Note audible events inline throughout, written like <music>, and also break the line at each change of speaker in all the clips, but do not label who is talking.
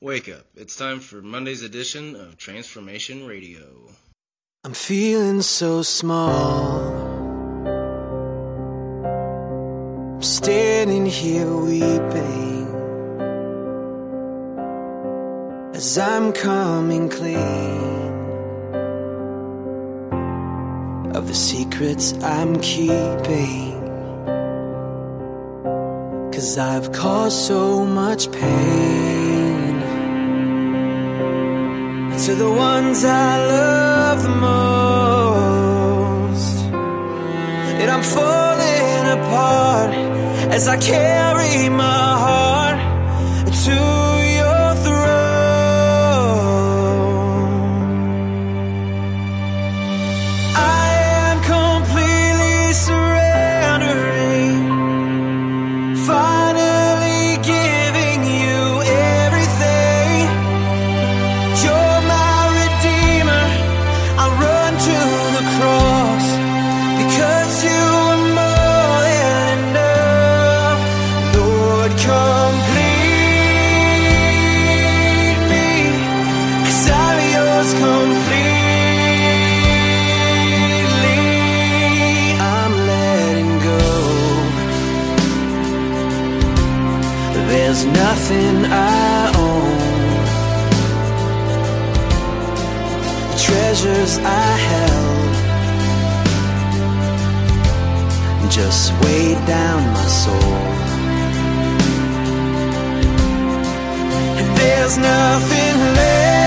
Wake up. It's time for Monday's edition of Transformation Radio.
I'm feeling so small. I'm standing here weeping as I'm coming clean of the secrets I'm keeping. Cause I've caused so much pain to the ones I love the most. And I'm falling apart as I carry my heart to weighed down my soul. And there's nothing left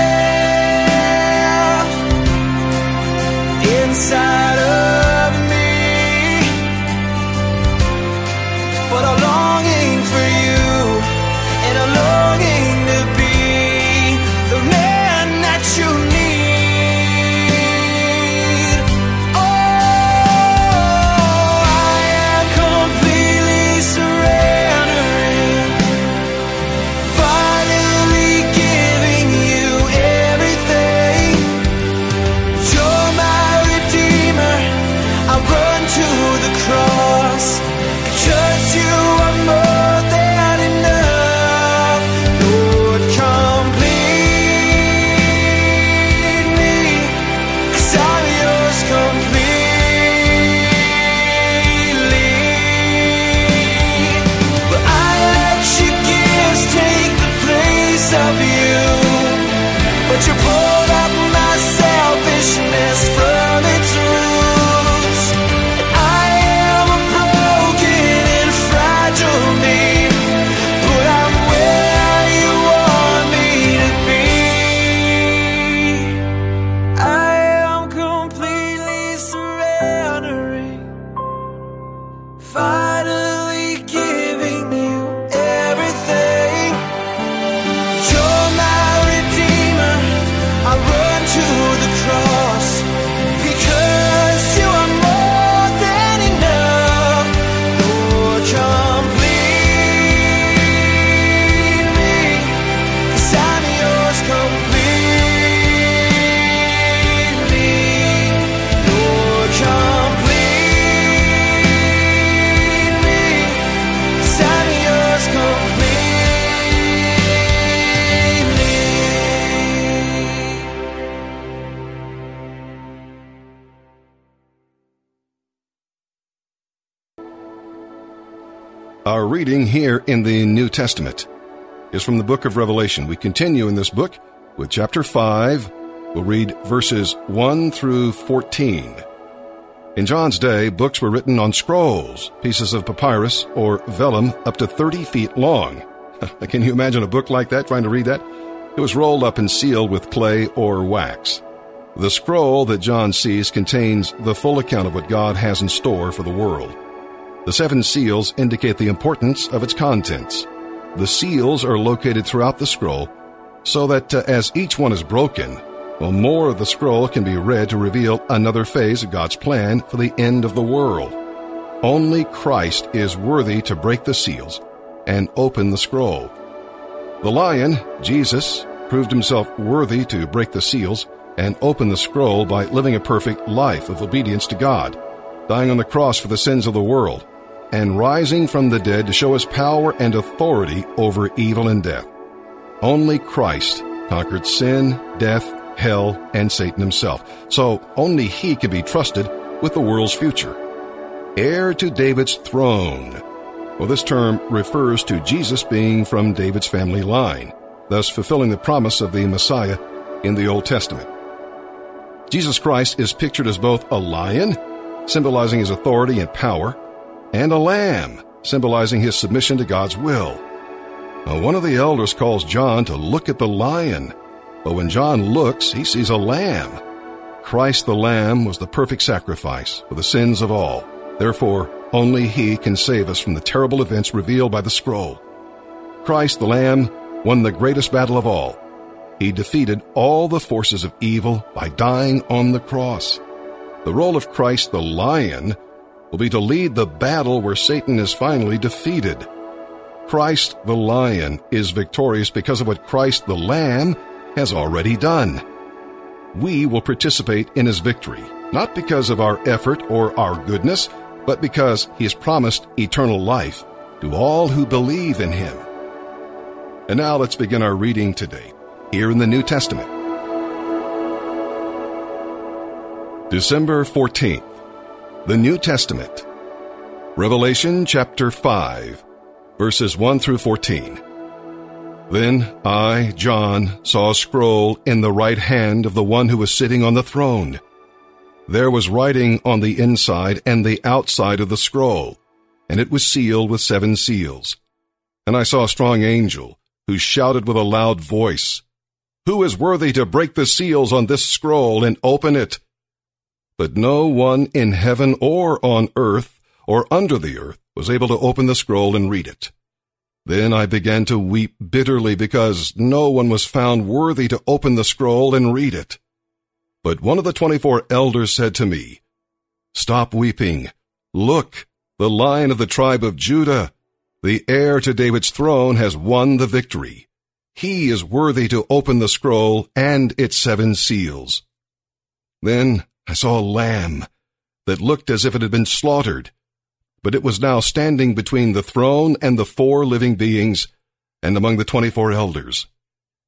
inside
Our reading here in the New Testament is from the book of Revelation. We continue in this book with chapter 5. We'll read verses 1 through 14. In John's day, books were written on scrolls, pieces of papyrus or vellum up to 30 feet long. <laughs> Can you imagine a book like that, trying to read that? It was rolled up and sealed with clay or wax. The scroll that John sees contains the full account of what God has in store for the world. The seven seals indicate the importance of its contents. The seals are located throughout the scroll so that uh, as each one is broken, well, more of the scroll can be read to reveal another phase of God's plan for the end of the world. Only Christ is worthy to break the seals and open the scroll. The lion, Jesus, proved himself worthy to break the seals and open the scroll by living a perfect life of obedience to God, dying on the cross for the sins of the world, and rising from the dead to show his power and authority over evil and death. only Christ conquered sin, death, hell, and Satan himself. So only he can be trusted with the world's future. Heir to David's throne. Well, this term refers to Jesus being from David's family line, thus fulfilling the promise of the Messiah in the Old Testament. Jesus Christ is pictured as both a lion, symbolizing his authority and power, and a lamb, symbolizing his submission to God's will. Now, one of the elders calls John to look at the lion, but when John looks, he sees a lamb. Christ the Lamb was the perfect sacrifice for the sins of all. Therefore, only He can save us from the terrible events revealed by the scroll. Christ the Lamb won the greatest battle of all. He defeated all the forces of evil by dying on the cross. The role of Christ the Lion will be to lead the battle where Satan is finally defeated. Christ the Lion is victorious because of what Christ the Lamb has already done. We will participate in his victory, not because of our effort or our goodness, but because he has promised eternal life to all who believe in him. And now let's begin our reading today, here in the New Testament. December 14th, the New Testament. Revelation chapter 5, verses 1 through 14. Then I, John, saw a scroll in the right hand of the one who was sitting on the throne. There was writing on the inside and the outside of the scroll, and it was sealed with seven seals. And I saw a strong angel, who shouted with a loud voice, Who is worthy to break the seals on this scroll and open it? But no one in heaven or on earth or under the earth was able to open the scroll and read it. Then I began to weep bitterly because no one was found worthy to open the scroll and read it. But one of the twenty-four elders said to me, Stop weeping. Look, the lion of the tribe of Judah, the heir to David's throne, has won the victory. He is worthy to open the scroll and its seven seals. Then I saw a lamb that looked as if it had been slaughtered but it was now standing between the throne and the four living beings and among the twenty-four elders.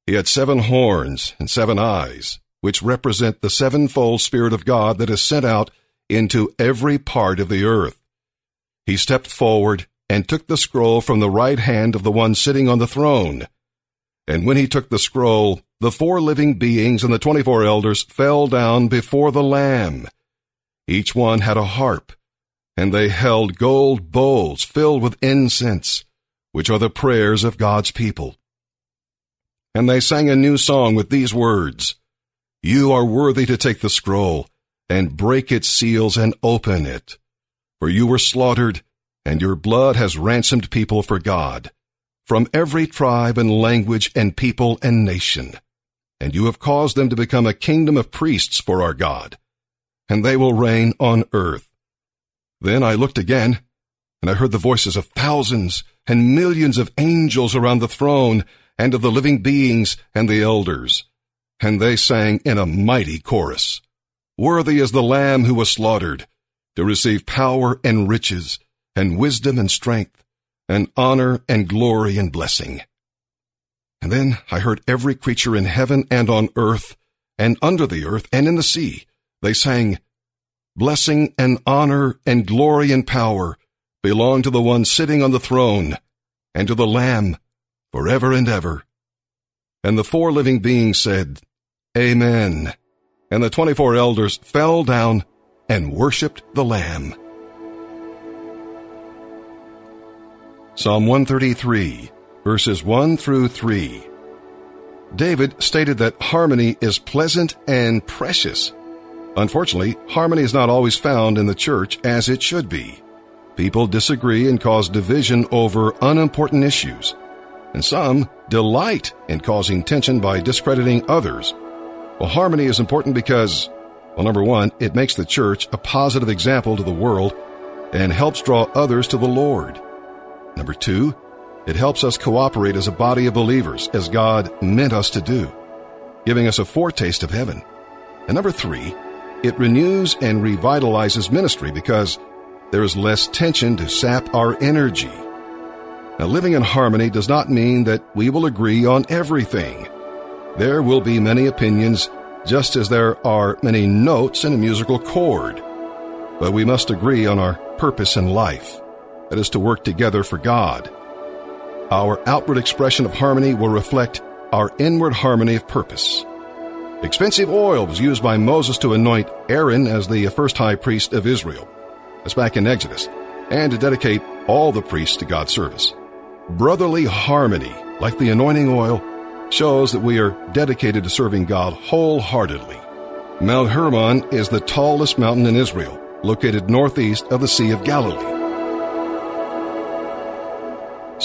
He had seven horns and seven eyes, which represent the sevenfold Spirit of God that is sent out into every part of the earth. He stepped forward and took the scroll from the right hand of the one sitting on the throne. And when he took the scroll, the four living beings and the twenty-four elders fell down before the Lamb. Each one had a harp and they held gold bowls filled with incense, which are the prayers of God's people. And they sang a new song with these words, You are worthy to take the scroll, and break its seals and open it. For you were slaughtered, and your blood has ransomed people for God, from every tribe and language and people and nation. And you have caused them to become a kingdom of priests for our God, and they will reign on earth. Then I looked again, and I heard the voices of thousands and millions of angels around the throne, and of the living beings and the elders. And they sang in a mighty chorus, Worthy is the Lamb who was slaughtered, to receive power and riches, and wisdom and strength, and honor and glory and blessing. And then I heard every creature in heaven and on earth, and under the earth and in the sea. They sang, Blessing and honor and glory and power belong to the one sitting on the throne and to the Lamb forever and ever. And the four living beings said, Amen. And the twenty-four elders fell down and worshipped the Lamb. Psalm 133, verses 1 through 3. David stated that harmony is pleasant and precious Unfortunately, harmony is not always found in the church as it should be. People disagree and cause division over unimportant issues, and some delight in causing tension by discrediting others. Well, harmony is important because, well, number one, it makes the church a positive example to the world and helps draw others to the Lord. Number two, it helps us cooperate as a body of believers as God meant us to do, giving us a foretaste of heaven. And number three, it renews and revitalizes ministry because there is less tension to sap our energy. Now, living in harmony does not mean that we will agree on everything. There will be many opinions, just as there are many notes in a musical chord. But we must agree on our purpose in life that is, to work together for God. Our outward expression of harmony will reflect our inward harmony of purpose. Expensive oil was used by Moses to anoint Aaron as the first high priest of Israel. That's back in Exodus, and to dedicate all the priests to God's service. Brotherly harmony, like the anointing oil, shows that we are dedicated to serving God wholeheartedly. Mount Hermon is the tallest mountain in Israel, located northeast of the Sea of Galilee.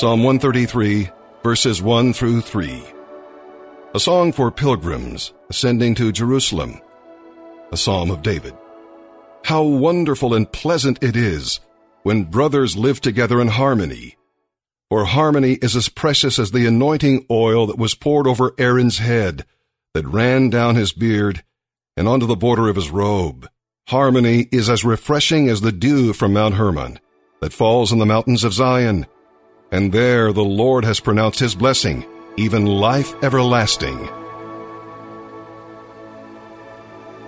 Psalm 133, verses 1 through 3. A song for pilgrims ascending to Jerusalem. A psalm of David. How wonderful and pleasant it is when brothers live together in harmony. For harmony is as precious as the anointing oil that was poured over Aaron's head, that ran down his beard and onto the border of his robe. Harmony is as refreshing as the dew from Mount Hermon, that falls on the mountains of Zion. And there the Lord has pronounced his blessing, even life everlasting.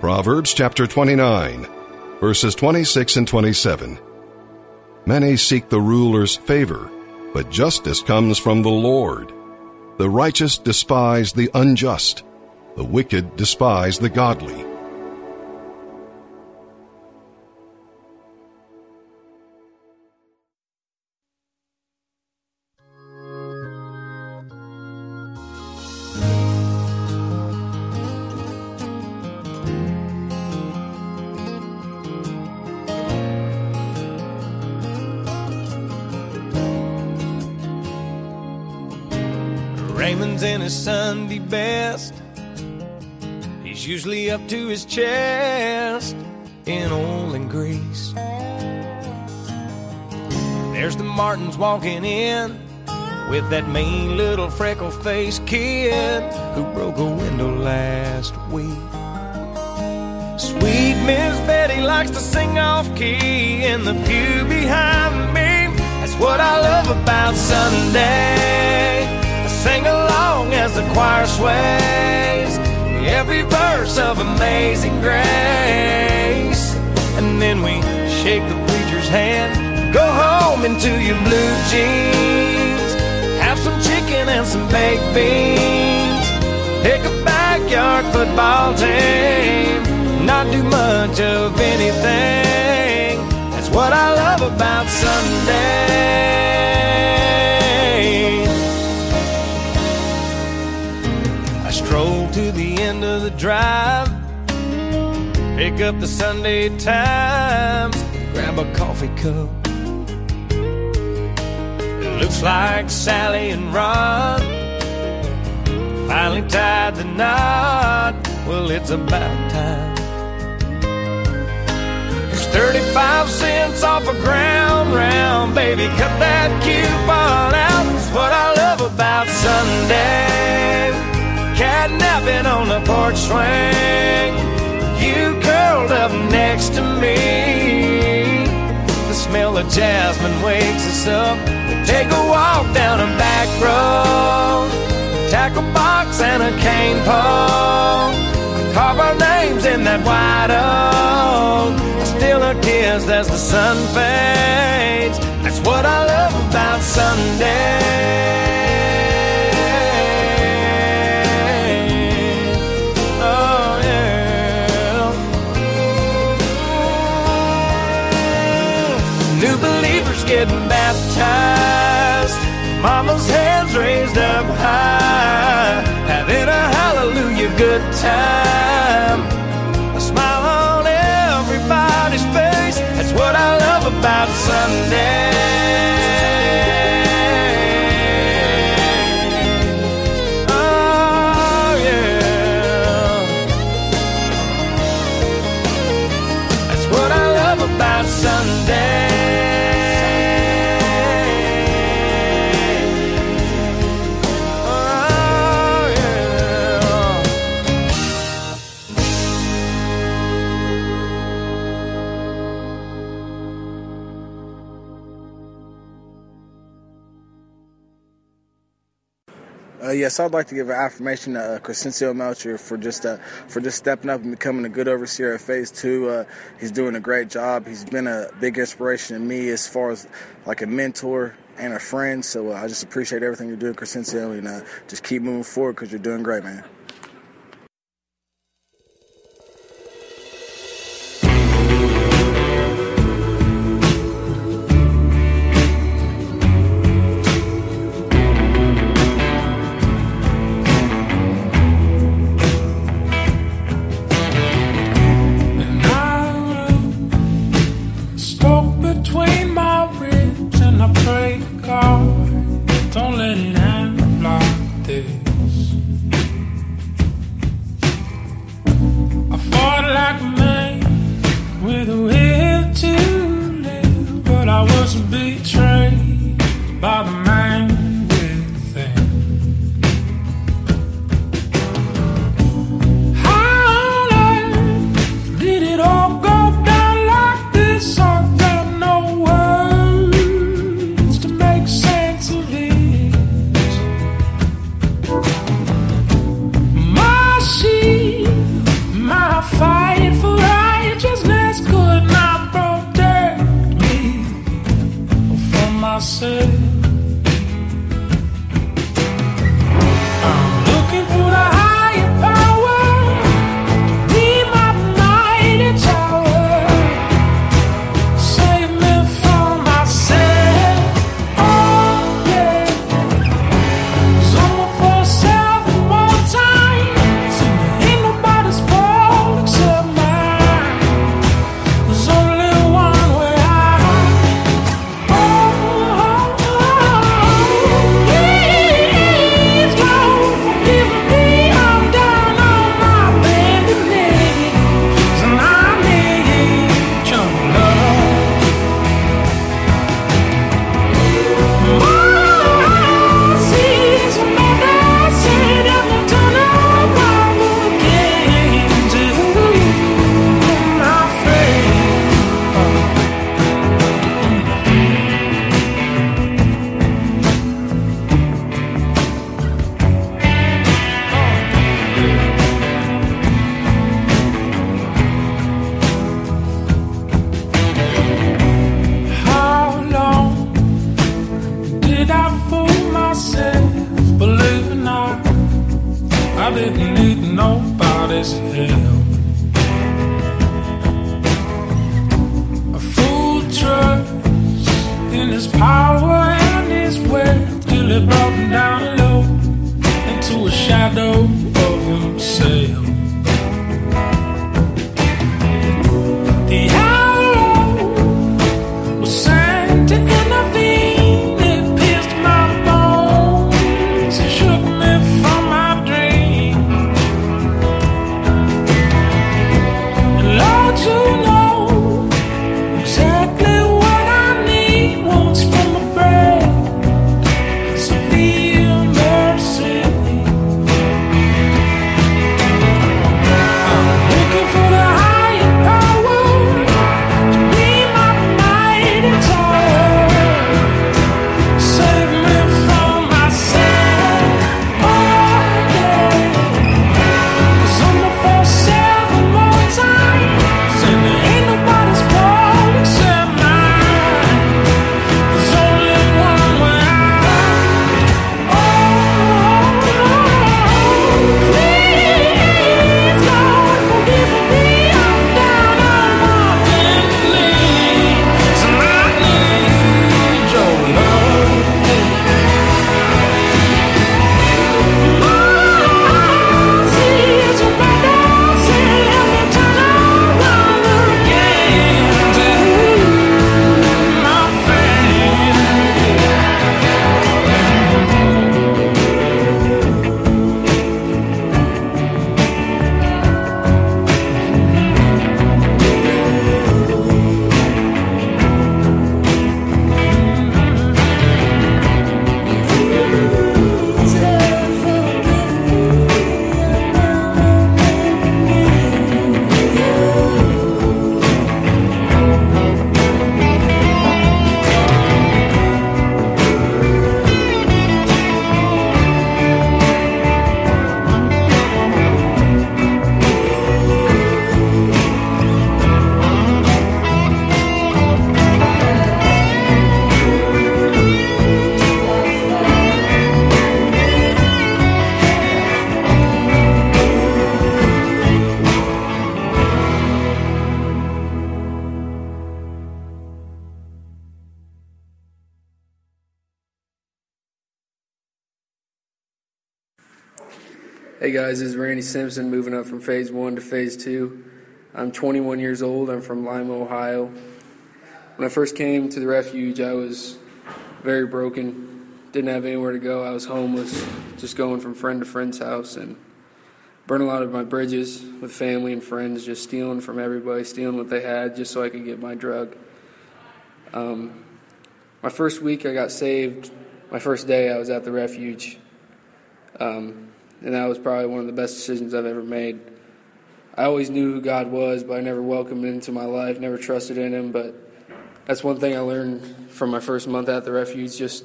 Proverbs chapter 29, verses 26 and 27. Many seek the ruler's favor, but justice comes from the Lord. The righteous despise the unjust, the wicked despise the godly.
He's usually up to his chest in oil and grease. There's the Martins walking in with that mean little freckle faced kid who broke a window last week. Sweet Miss Betty likes to sing off key in the pew behind me. That's what I love about Sunday. I sing along as the choir sways every verse of Amazing Grace. And then we shake the preacher's hand, go home into your blue jeans, have some chicken and some baked beans, pick a backyard football team, not do much of anything. That's what I love about Sunday. Drive, pick up the Sunday Times, grab a coffee cup. It looks like Sally and Ron finally tied the knot. Well, it's about time. It's 35 cents off a ground round, baby. Cut that coupon out. That's what I love about Sunday. Catnapping on the porch swing. You curled up next to me. The smell of jasmine wakes us up. We take a walk down a back road. Tackle box and a cane pole. Carve our names in that white oak. Still a kiss as the sun fades. That's what I love about Sunday. Mama's hands raised up high. Having a hallelujah good time. A smile on everybody's face. That's what I love about Sunday.
Yes, I'd like to give an affirmation to uh, Crescencio Melcher for just uh, for just stepping up and becoming a good overseer at Phase Two. Uh, he's doing a great job. He's been a big inspiration to me as far as like a mentor and a friend. So uh, I just appreciate everything you're doing, Crescencio, and uh, just keep moving forward because you're doing great, man.
song Hey guys, this is Randy Simpson moving up from phase one to phase two. I'm 21 years old. I'm from Lima, Ohio. When I first came to the refuge, I was very broken, didn't have anywhere to go. I was homeless, just going from friend to friend's house and burned a lot of my bridges with family and friends, just stealing from everybody, stealing what they had just so I could get my drug. Um, my first week, I got saved. My first day, I was at the refuge. Um, and that was probably one of the best decisions I've ever made. I always knew who God was, but I never welcomed him into my life, never trusted in him. But that's one thing I learned from my first month at the refuge just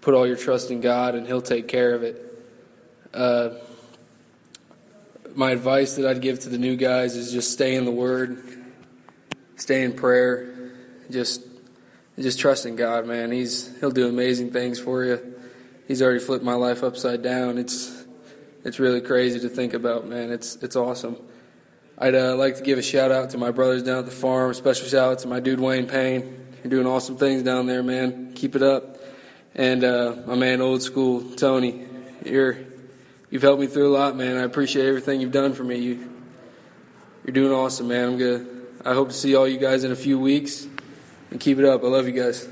put all your trust in God, and he'll take care of it. Uh, my advice that I'd give to the new guys is just stay in the Word, stay in prayer, just just trust in God, man. He's he'll do amazing things for you. He's already flipped my life upside down. It's it's really crazy to think about, man. It's it's awesome. I'd uh, like to give a shout out to my brothers down at the farm. Special shout out to my dude Wayne Payne. You're doing awesome things down there, man. Keep it up. And uh, my man, old school Tony, you're you've helped me through a lot, man. I appreciate everything you've done for me. You you're doing awesome, man. I'm good. I hope to see all you guys in a few weeks. And keep it up. I love you guys.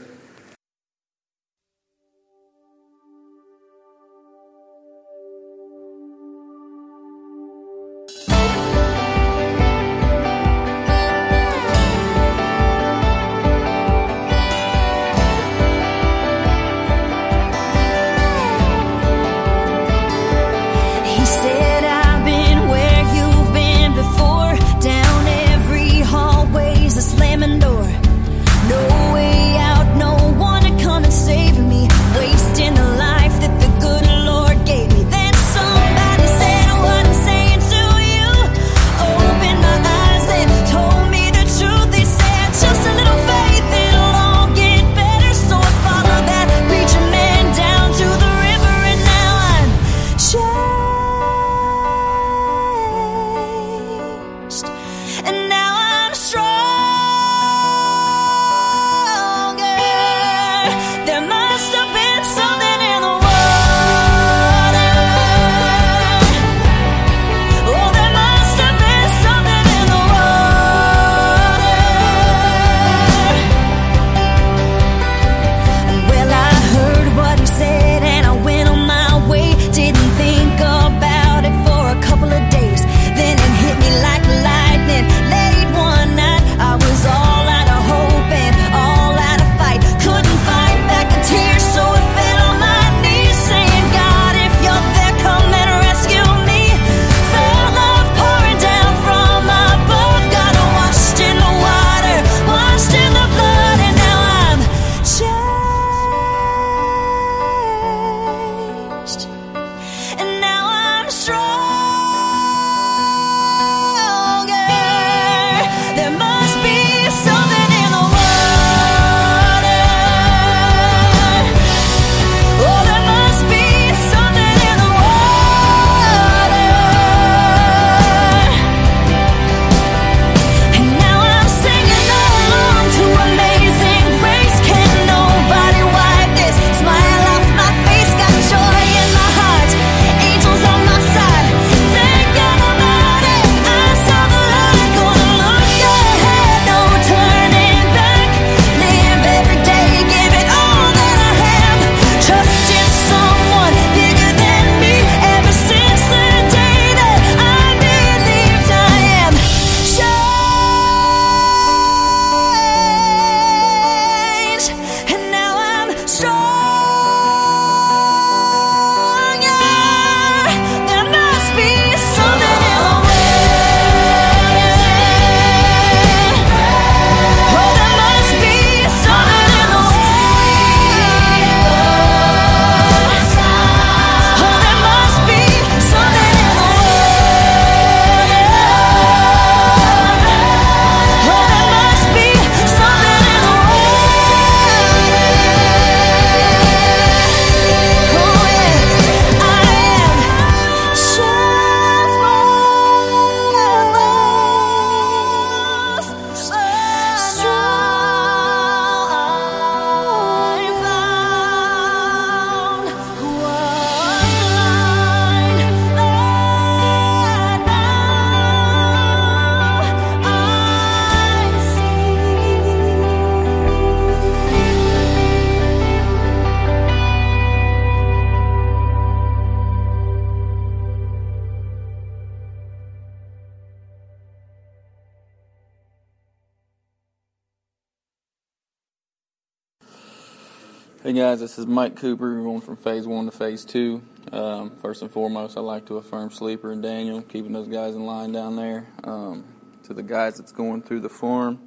Hey guys, this is Mike Cooper. We're going from phase one to phase two. Um, first and foremost, I'd like to affirm Sleeper and Daniel, keeping those guys in line down there. Um, to the guys that's going through the farm,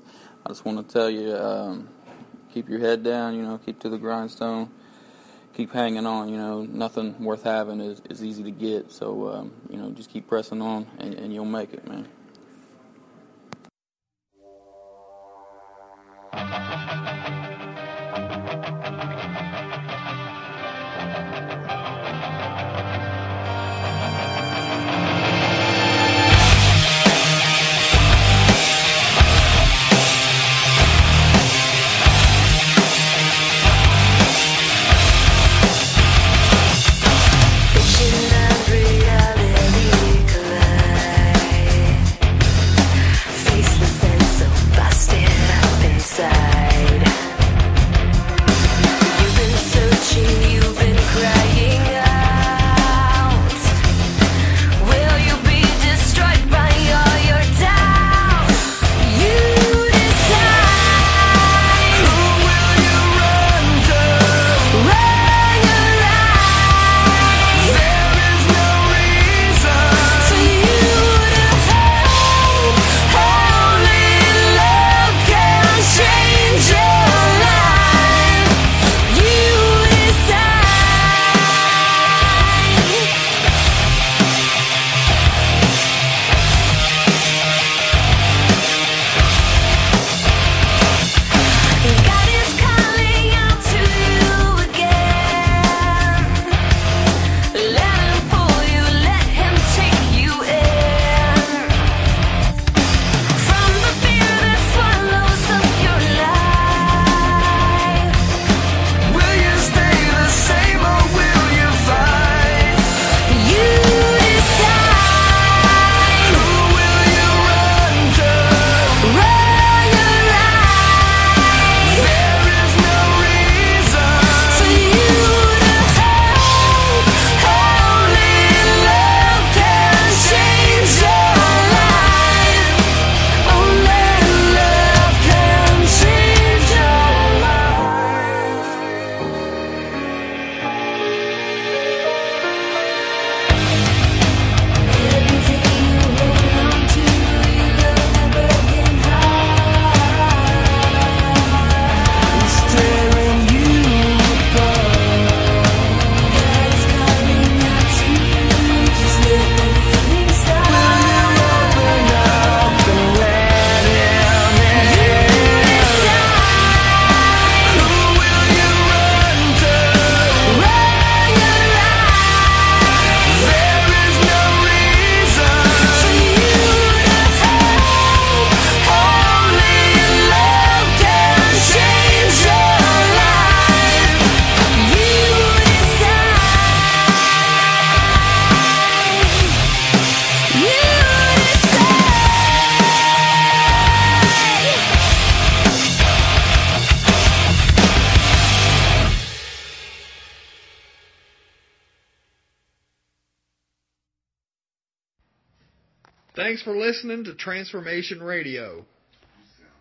I just want to tell you um, keep your head down, you know, keep to the grindstone, keep hanging on. You know, nothing worth having is, is easy to get. So, um, you know, just keep pressing on and, and you'll make it, man.
listening to Transformation Radio.